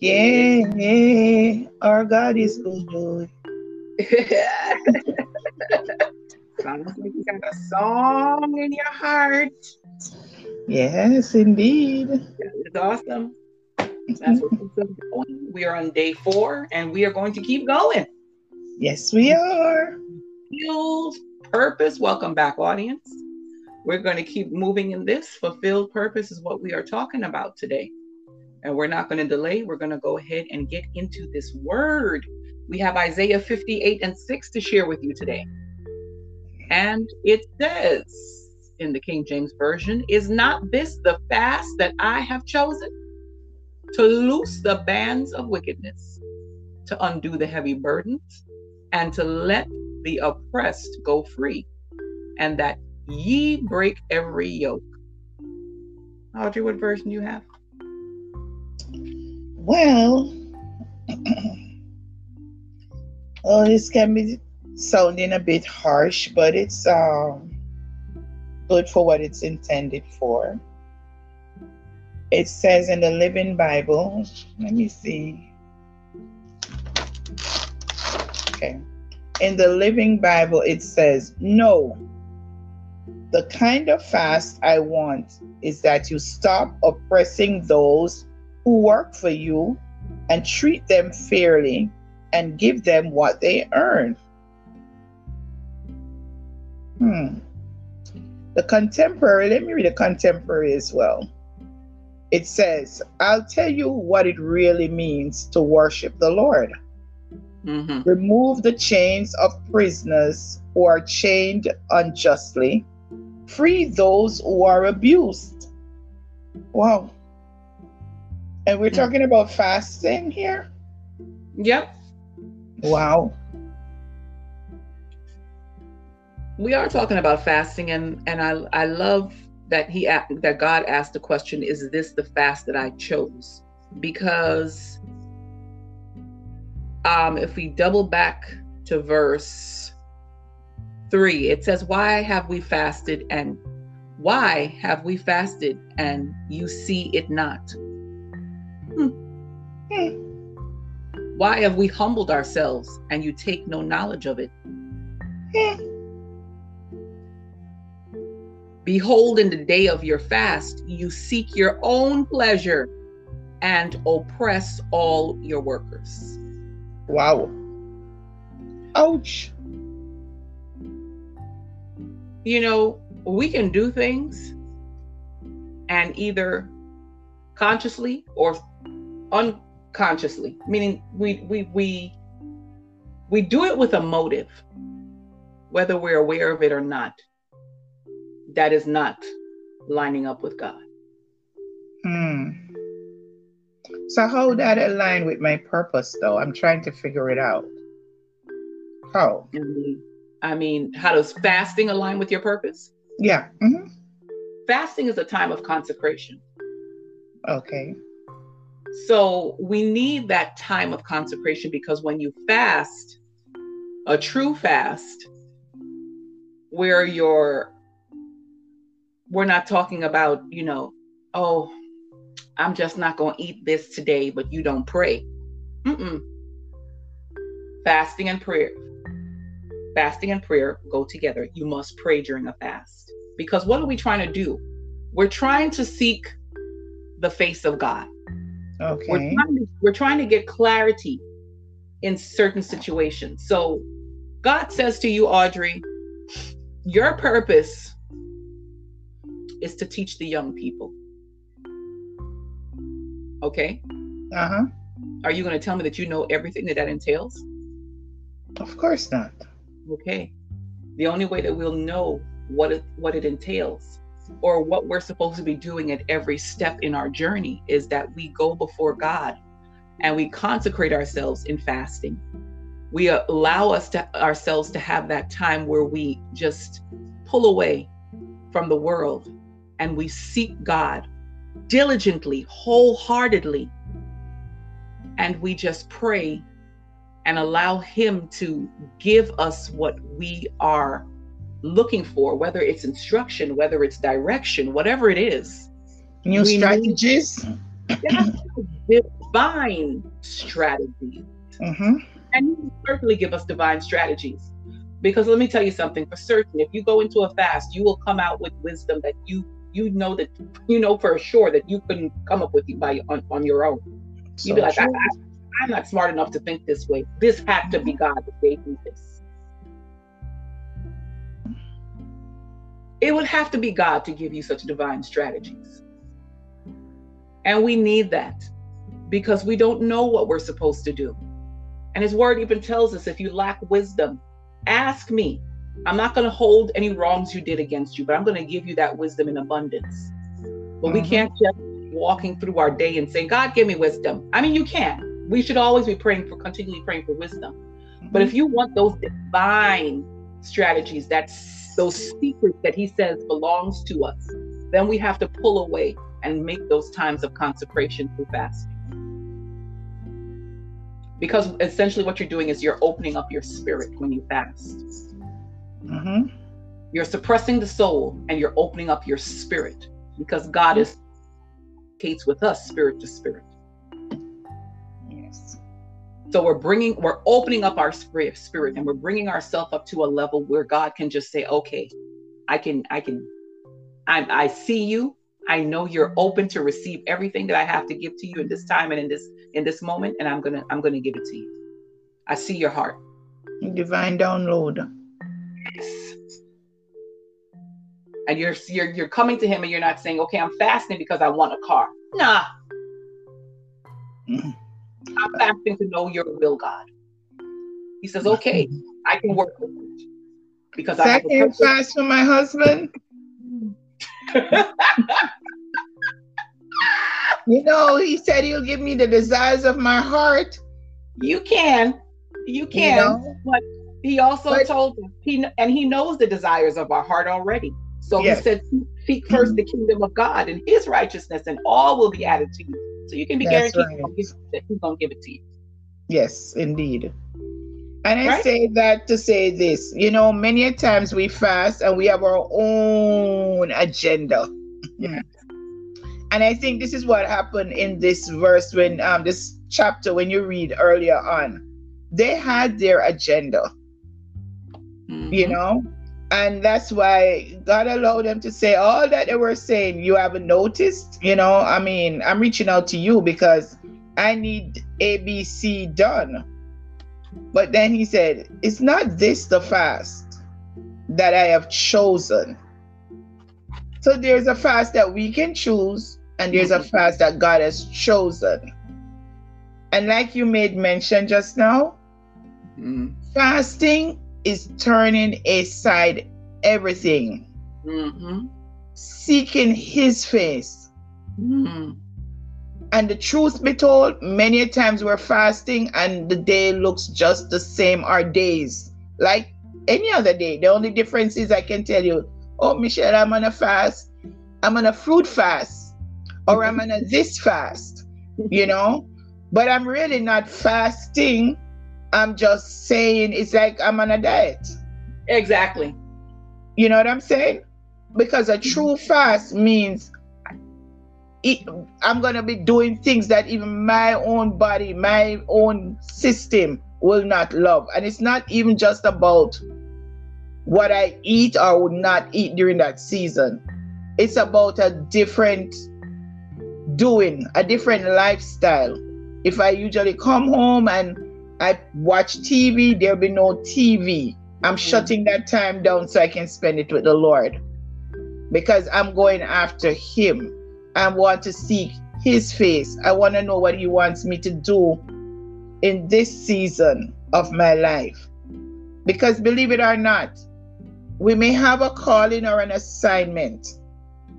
Yeah, our God is good. Sounds like you got a song in your heart. Yes, indeed. It's awesome. That's what we're doing. We are on day four and we are going to keep going. Yes, we are. Fulfilled purpose. Welcome back, audience. We're going to keep moving in this. Fulfilled purpose is what we are talking about today. And we're not going to delay. We're going to go ahead and get into this word. We have Isaiah 58 and 6 to share with you today. And it says in the King James Version, Is not this the fast that I have chosen? To loose the bands of wickedness, to undo the heavy burdens, and to let the oppressed go free, and that ye break every yoke. Audrey, what version do you have? Well, oh, this can be sounding a bit harsh, but it's um, good for what it's intended for. It says in the Living Bible, let me see. Okay. In the Living Bible, it says, No, the kind of fast I want is that you stop oppressing those who work for you and treat them fairly and give them what they earn. Hmm. The contemporary, let me read the contemporary as well. It says, I'll tell you what it really means to worship the Lord. Mm-hmm. Remove the chains of prisoners who are chained unjustly. Free those who are abused. Wow. And we're talking about fasting here? Yep. Wow. We are talking about fasting and and I I love that he that God asked the question is this the fast that I chose? Because um, if we double back to verse three, it says, Why have we fasted and why have we fasted and you see it not? Hmm. Hmm. Why have we humbled ourselves and you take no knowledge of it? Hmm. Behold, in the day of your fast, you seek your own pleasure and oppress all your workers. Wow. Ouch. You know, we can do things and either consciously or unconsciously, meaning we we we we do it with a motive, whether we're aware of it or not. That is not lining up with God. Hmm. So how would that align with my purpose though? I'm trying to figure it out. How? I mean, how does fasting align with your purpose? Yeah. Mm-hmm. Fasting is a time of consecration. Okay. So we need that time of consecration because when you fast, a true fast, where you're, we're not talking about, you know, oh, I'm just not going to eat this today, but you don't pray. Mm-mm. Fasting and prayer. Fasting and prayer go together. You must pray during a fast. Because what are we trying to do? We're trying to seek the face of God. Okay. We're trying to, we're trying to get clarity in certain situations. So God says to you, Audrey, your purpose is to teach the young people. Okay. Uh huh. Are you going to tell me that you know everything that that entails? Of course not. Okay. The only way that we'll know what it what it entails or what we're supposed to be doing at every step in our journey is that we go before God and we consecrate ourselves in fasting. We allow us to ourselves to have that time where we just pull away from the world and we seek God diligently, wholeheartedly, and we just pray and allow Him to give us what we are looking for, whether it's instruction, whether it's direction, whatever it is. New strategies. Divine strategies. Mm-hmm. And you certainly give us divine strategies. Because let me tell you something for certain, if you go into a fast, you will come out with wisdom that you you know that you know for sure that you couldn't come up with by on, on your own. You'd be like, I, I, I'm not smart enough to think this way. This had to be God that gave me this. It would have to be God to give you such divine strategies. And we need that because we don't know what we're supposed to do. And his word even tells us if you lack wisdom, ask me. I'm not going to hold any wrongs you did against you, but I'm going to give you that wisdom in abundance. But mm-hmm. we can't just walking through our day and saying, God, give me wisdom. I mean, you can. We should always be praying for, continually praying for wisdom. Mm-hmm. But if you want those divine strategies, that's those secrets that he says belongs to us, then we have to pull away and make those times of consecration through fasting. Because essentially, what you're doing is you're opening up your spirit when you fast. Mm-hmm. You're suppressing the soul and you're opening up your spirit because God is communicates with us spirit to spirit. So we're bringing, we're opening up our spirit, spirit, and we're bringing ourselves up to a level where God can just say, "Okay, I can, I can, I, I see you. I know you're open to receive everything that I have to give to you in this time and in this in this moment, and I'm gonna, I'm gonna give it to you. I see your heart. Divine download. Yes and you're you're you're coming to him and you're not saying, okay, I'm fasting because I want a car. Nah. Mm-hmm. I'm fasting to know your will, God. He says, okay, I can work with it because I a fast for my husband. you know, he said he'll give me the desires of my heart. You can, you can, you know? but he also but, told us he and he knows the desires of our heart already. So yes. he said, seek first the mm-hmm. kingdom of God and his righteousness, and all will be added to you. So you can be That's guaranteed right. that he's going to give it to you. Yes, indeed. And I right? say that to say this, you know, many times we fast and we have our own agenda. Yeah. And I think this is what happened in this verse when um this chapter when you read earlier on. They had their agenda. Mm-hmm. You know, and that's why God allowed them to say all that they were saying. You haven't noticed, you know. I mean, I'm reaching out to you because I need ABC done. But then he said, It's not this the fast that I have chosen. So there's a fast that we can choose, and there's a fast that God has chosen. And like you made mention just now, mm. fasting is turning aside everything, mm-hmm. seeking His face. Mm-hmm. And the truth be told, many times we're fasting and the day looks just the same, our days, like any other day. The only difference is I can tell you, oh, Michelle, I'm on a fast, I'm on a fruit fast, or I'm on a this fast, you know? But I'm really not fasting I'm just saying it's like I'm on a diet. Exactly. You know what I'm saying? Because a true fast means it, I'm going to be doing things that even my own body, my own system will not love. And it's not even just about what I eat or would not eat during that season. It's about a different doing, a different lifestyle. If I usually come home and I watch TV, there'll be no TV. I'm mm. shutting that time down so I can spend it with the Lord because I'm going after Him. I want to seek His face. I want to know what He wants me to do in this season of my life. Because believe it or not, we may have a calling or an assignment,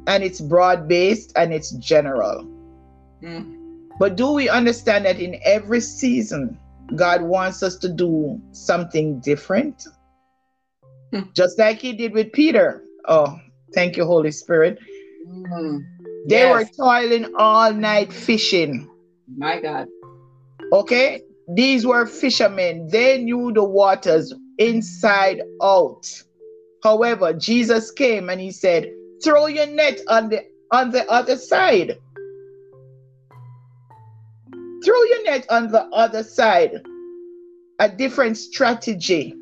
and it's broad based and it's general. Mm. But do we understand that in every season, God wants us to do something different. Hmm. Just like he did with Peter. Oh, thank you, Holy Spirit. Mm. They yes. were toiling all night fishing. My God. Okay? These were fishermen. They knew the waters inside out. However, Jesus came and he said, throw your net on the on the other side. Throw your net on the other side. A different strategy.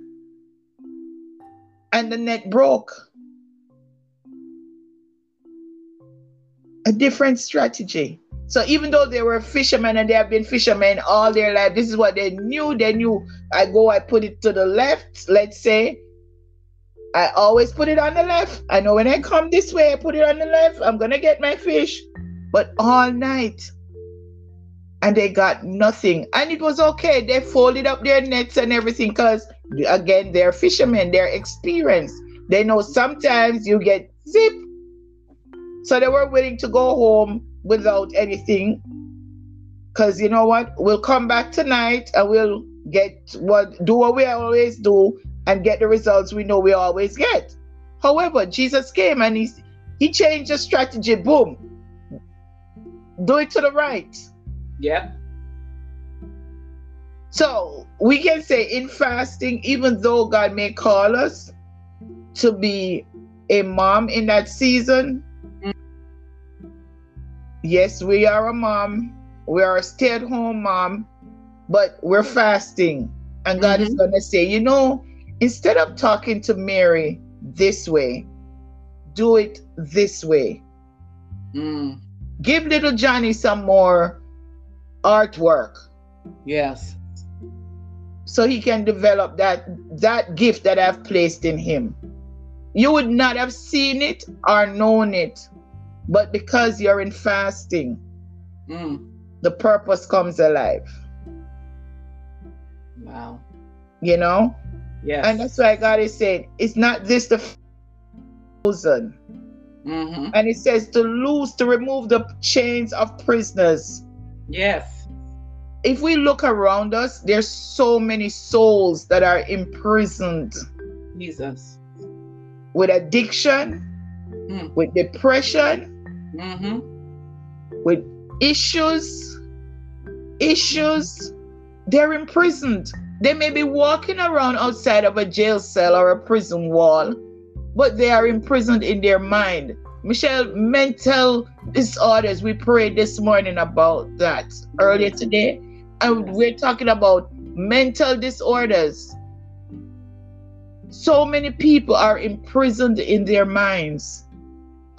And the net broke. A different strategy. So even though they were fishermen and they have been fishermen all their life, this is what they knew. They knew I go, I put it to the left, let's say. I always put it on the left. I know when I come this way, I put it on the left. I'm gonna get my fish. But all night, and they got nothing. And it was okay. They folded up their nets and everything because, again, they're fishermen, they're experienced. They know sometimes you get zip. So they were willing to go home without anything. Because you know what? We'll come back tonight and we'll get what do what we always do and get the results we know we always get. However, Jesus came and he, he changed the strategy. Boom. Do it to the right Yep. So we can say in fasting, even though God may call us to be a mom in that season, mm. yes, we are a mom, we are a stay at home mom, but we're fasting. And God mm-hmm. is going to say, you know, instead of talking to Mary this way, do it this way. Mm. Give little Johnny some more artwork. Yes. So he can develop that that gift that I've placed in him. You would not have seen it or known it, but because you're in fasting, mm. the purpose comes alive. Wow. You know? Yes. And that's why God is saying, it's not this the thousand. Mm-hmm. And it says to loose, to remove the chains of prisoners. Yes if we look around us, there's so many souls that are imprisoned. Jesus. With addiction, mm. with depression, mm-hmm. with issues, issues. They're imprisoned. They may be walking around outside of a jail cell or a prison wall, but they are imprisoned in their mind. Michelle, mental disorders, we prayed this morning about that earlier today and we're talking about mental disorders. So many people are imprisoned in their minds,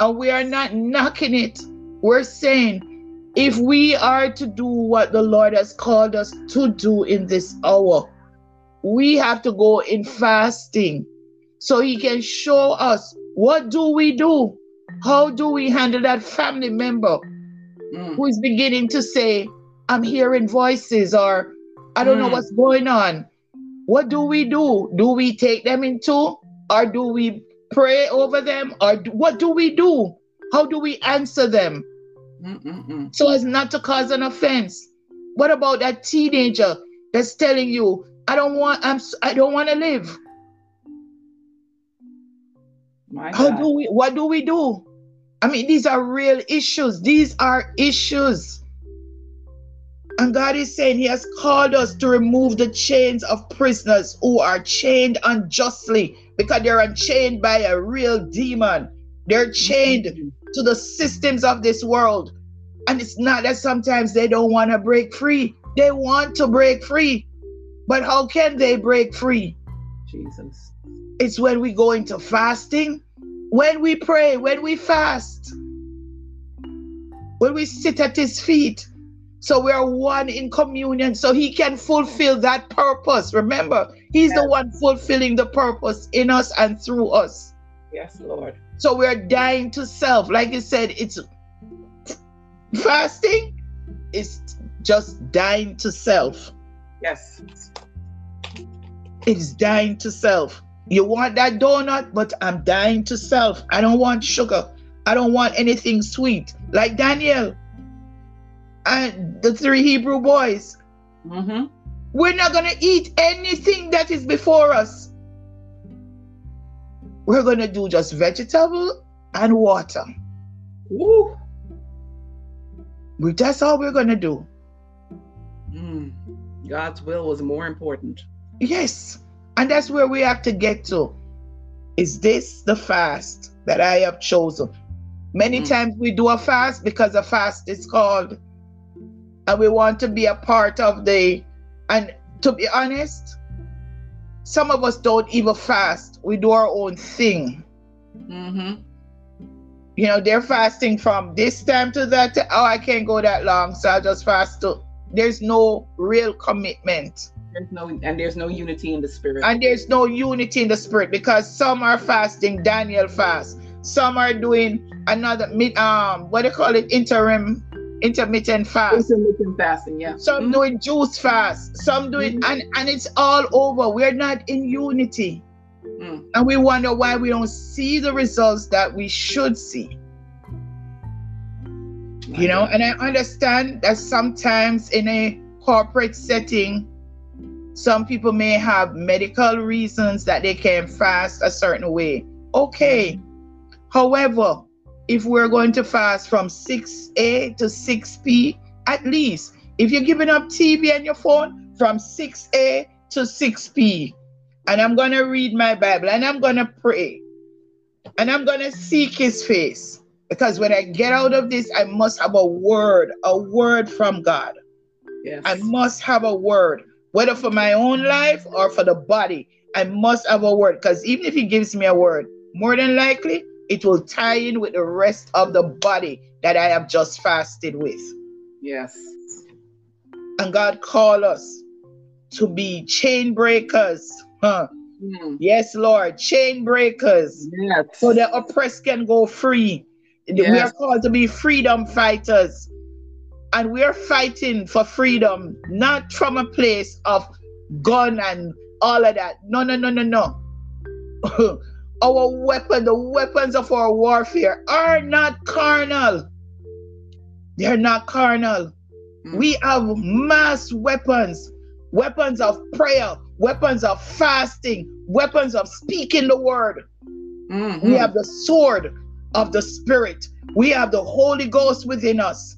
and we are not knocking it. We're saying if we are to do what the Lord has called us to do in this hour, we have to go in fasting so He can show us what do we do? How do we handle that family member mm. who is beginning to say, I'm hearing voices or I don't mm. know hmm. what's going on. What do we do? Do we take them into or do we pray over them or do, what do we do? How do we answer them? Mm-mm-mm. So as not to cause an offense. What about that teenager that's telling you, I don't want I'm I don't want to live. My How God. do we what do we do? I mean, these are real issues. These are issues. And God is saying He has called us to remove the chains of prisoners who are chained unjustly because they're unchained by a real demon. They're chained to the systems of this world. And it's not that sometimes they don't want to break free, they want to break free. But how can they break free? Jesus. It's when we go into fasting, when we pray, when we fast, when we sit at His feet so we are one in communion so he can fulfill that purpose. Remember, he's yes. the one fulfilling the purpose in us and through us. Yes, Lord. So we're dying to self. Like you said, it's fasting is just dying to self. Yes. It's dying to self. You want that donut, but I'm dying to self. I don't want sugar. I don't want anything sweet. Like Daniel, and the three Hebrew boys. Mm-hmm. We're not going to eat anything that is before us. We're going to do just vegetable and water. Woo. We, that's all we're going to do. Mm. God's will was more important. Yes. And that's where we have to get to. Is this the fast that I have chosen? Many mm. times we do a fast because a fast is called and we want to be a part of the and to be honest some of us don't even fast we do our own thing Mm-hmm. you know they're fasting from this time to that ti- oh i can't go that long so i'll just fast to there's no real commitment There's no and there's no unity in the spirit. and there's no unity in the spirit because some are fasting daniel fast some are doing another mid um what do you call it interim intermittent fast. Intermittent fasting, yeah. some Mhm. doing juice fast some doing and and it's all over. We're not in unity. Mm. and we wonder why we don't see the results that we should see. You know and i understand that sometimes in a corporate setting some people may have medical reasons that they can fast a certain way. Okay. However if we're going to fast from 6a to 6p at least if you're giving up tv and your phone from 6a to 6p and i'm going to read my bible and i'm going to pray and i'm going to seek his face because when I get out of this, I must have a word, a word from God. Yes. I must have a word, whether for my own life or for the body. I must have a word because even if He gives me a word, more than likely it will tie in with the rest of the body that I have just fasted with. yes. And God called us to be chain breakers. Huh. Mm. Yes, Lord, chain breakers. Yes. so the oppressed can go free. We are called to be freedom fighters. And we are fighting for freedom, not from a place of gun and all of that. No, no, no, no, no. our weapon, the weapons of our warfare are not carnal. They're not carnal. Mm. We have mass weapons, weapons of prayer, weapons of fasting, weapons of speaking the word. Mhm. We have the sword of the Spirit. We have the Holy Ghost within us.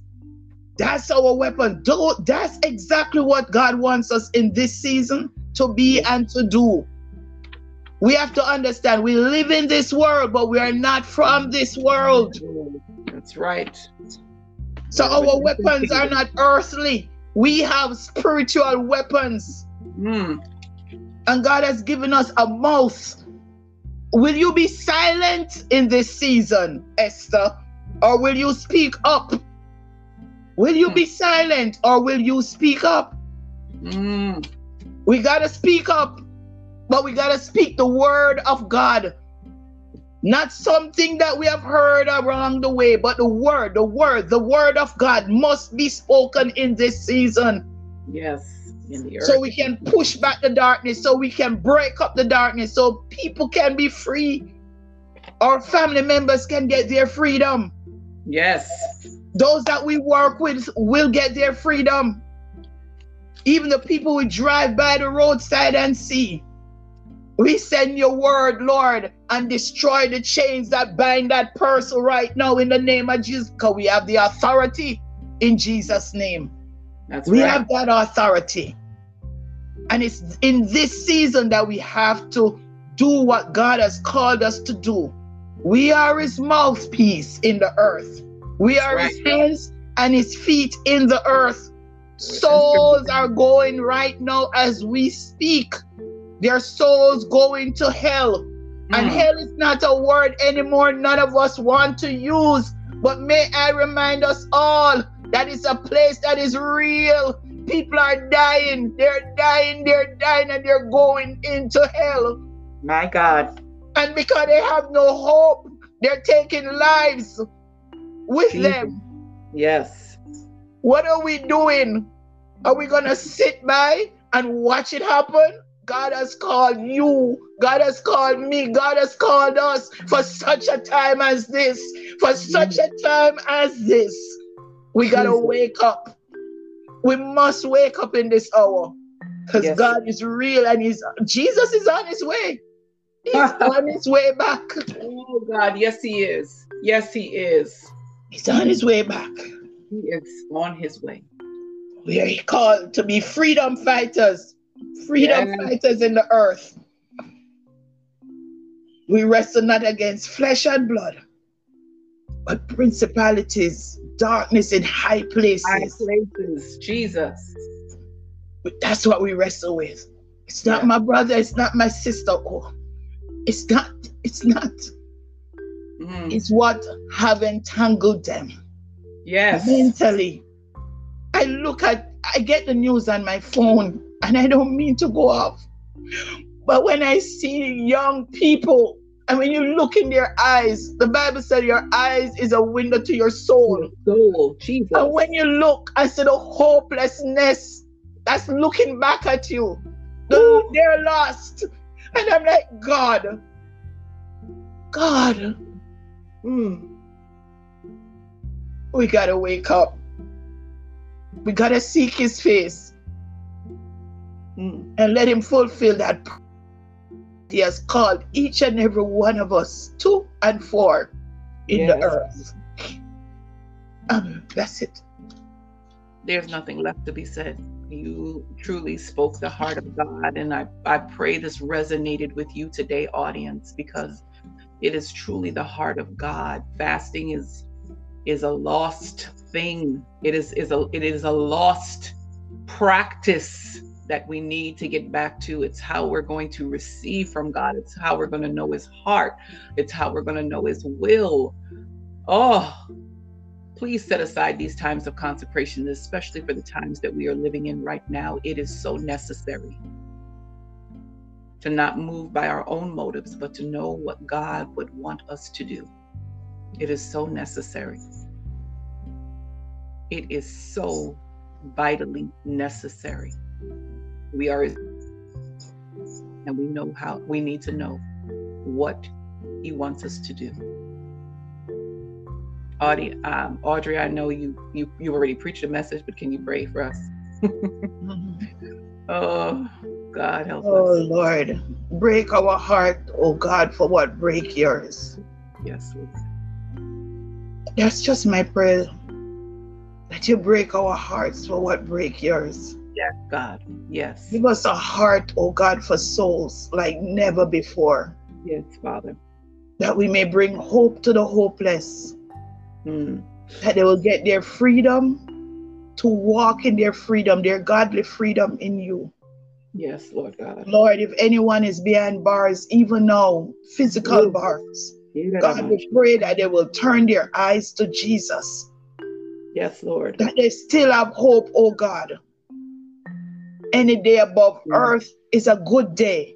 That's our weapon. That's exactly what God wants us in this season to be and to do. We have to understand we live in this world, but we are not from this world. That's right. So our weapons are not earthly. We have spiritual weapons, Mm. and God has given us a mouth. Will you be silent in this season, Esther? Or will you speak up? Will you be silent or will you speak up? Mm. We got to speak up, but we got to speak the word of God. Not something that we have heard along the way, but the word, the word, the word of God must be spoken in this season Yes. In the earth. so we can push back the darkness, so we can break up the darkness, so people can be free. Our family members can get their freedom. yes. Those that we work with will get their freedom. Even the people we drive by the roadside and see. We send your word, Lord, and destroy the chains that bind that person right now in the name of Jesus. Because we have the authority in Jesus' name. That's We right. have that authority. And it's in this season that we have to do what God has called us to do. We are his mouthpiece in the earth. We are his hands and his feet in the earth. Souls are going right now as we speak. Their souls going to hell. And Mm. hell is not a word anymore none of us want to use. But may I remind us all that it's a place that is real. People are dying, they're dying, they're dying, and they're going into hell. My God. And because they have no hope, they're taking lives with Jesus. them. Yes. What are we doing? Are we going to sit by and watch it happen? God has called you. God has called me. God has called us for such a time as this. For such a time as this. We got to wake up. We must wake up in this hour because Yes. God is real and he's Jesus is on his way. He's on his way back. Oh God. Yes, he is. Yes, he is. He's on his way back. He is on his way. We are called to be freedom fighters, freedom fighters in the earth. We wrestle not against flesh and blood, but principalities, darkness in high places. High places, Jesus. That's what we wrestle with. It's not yeah. my brother, it's not my sister. Oh, it's not, it's not. Mm. It's what have entangled them. Yes. Mentally. I look at, I get the news on my phone and I don't mean to go off. But when I see young people, and when you look in their eyes, the Bible said your eyes is a window to your soul. soul, Jesus. And when you look, I see the hopelessness that's looking back at you. The, they're lost. And I'm like, God, God, mm, we gotta wake up. We gotta seek his face mm. and let him fulfill that. He has called each and every one of us to and for in yes. the earth. Um, that's it. There's nothing left to be said. You truly spoke the heart of God. And I, I pray this resonated with you today, audience, because it is truly the heart of God. Fasting is is a lost thing. It is is a it is a lost practice that we need to get back to. It's how we're going to receive from God. It's how we're going to know his heart. It's how we're going to know his will. Oh, please set aside these times of consecration, especially for the times that we are living in right now. It is so necessary to not move by our own motives, but to know what God would want us to do. It is so necessary. It is so vitally necessary. We are, and we know how, we need to know what He wants us to do. Audrey, um, Audrey, I know you, you you already preached a message, but can you pray for us? oh, God help oh, us. Oh Lord, break our heart, oh God, for what break yours. Yes, Lord. That's just my prayer. That you break our hearts for what break yours. Yes, God. Yes. Give us a heart, oh God, for souls like never before. Yes, Father. That we may bring hope to the hopeless. Mm. That they will get their freedom to walk in their freedom, their godly freedom in you. Yes, Lord God. Lord, if anyone is behind bars, even now, physical yes. bars, God, we pray that they will turn their eyes to Jesus. Yes, Lord. That they still have hope, oh God. Any day above yes. earth is a good day.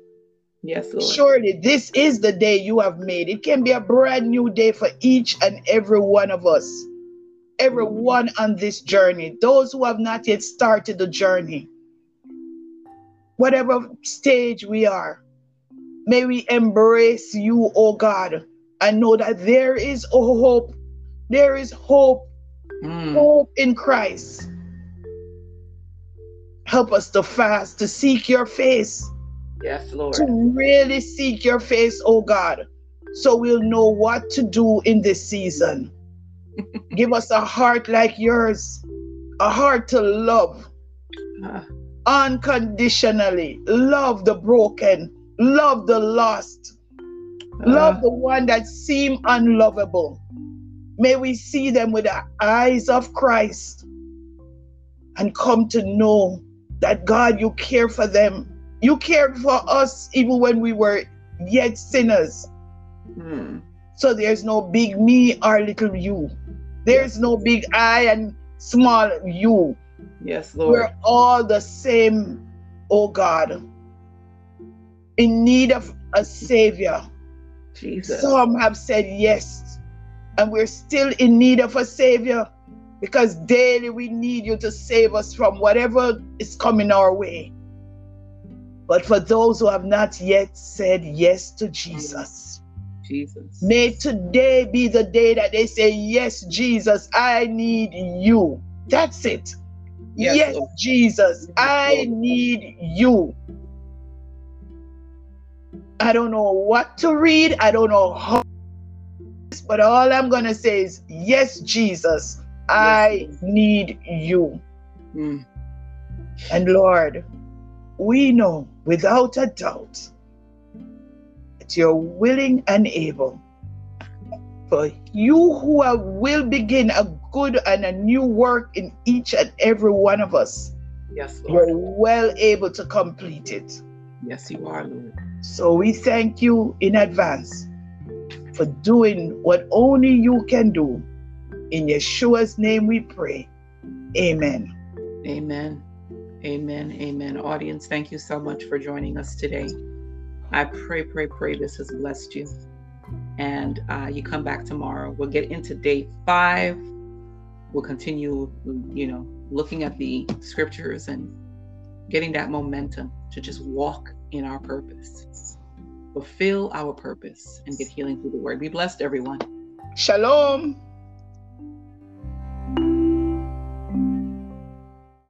Yes, Lord. Surely this is the day you have made. It can be a brand new day for each and every one of us. Everyone on this journey, those who have not yet started the journey, whatever stage we are, may we embrace you, oh God, and know that there is a hope. There is hope. Mm. Hope in Christ. Help us to fast, to seek your face. Yes, Lord. To really seek your face, oh God, so we'll know what to do in this season. Give us a heart like yours, a heart to love uh. unconditionally, love the broken, love the lost, Love uh-huh. the one that seem unlovable. May we see them with the eyes of Christ and come to know that God, you care for them. You cared for us even when we were yet sinners. Hmm. So there's no big me or little you. There's no big I and small you. Yes, Lord. We're all the same, oh God, in need of a Savior. Jesus. Some have said yes, and we're still in need of a Savior because daily we need you to save us from whatever is coming our way. But for those who have not yet said yes to Jesus, Jesus. May today be the day that they say, Yes, Jesus, I need you. That's it. Yes, yes Jesus, I need you. I don't know what to read. I don't know how. But all I'm going to say is, yes, Jesus. I need you. Mm. And Lord, we know without a doubt that you're willing and able For you who are, will begin a good and a new work in each and every one of us, Yes, Lord. you're well able to complete it. Yes, you are, Lord. So we thank you in advance for doing what only you can do. In Yeshua's name we pray. Amen. Amen. Amen. Amen. Audience, thank you so much for joining us today. I pray, pray, pray this has blessed you. And uh, you come back tomorrow. We'll get into day five. We'll continue, you know, looking at the scriptures and getting that momentum to just walk in our purpose, fulfill our purpose, and get healing through the word. Be blessed, everyone. Shalom.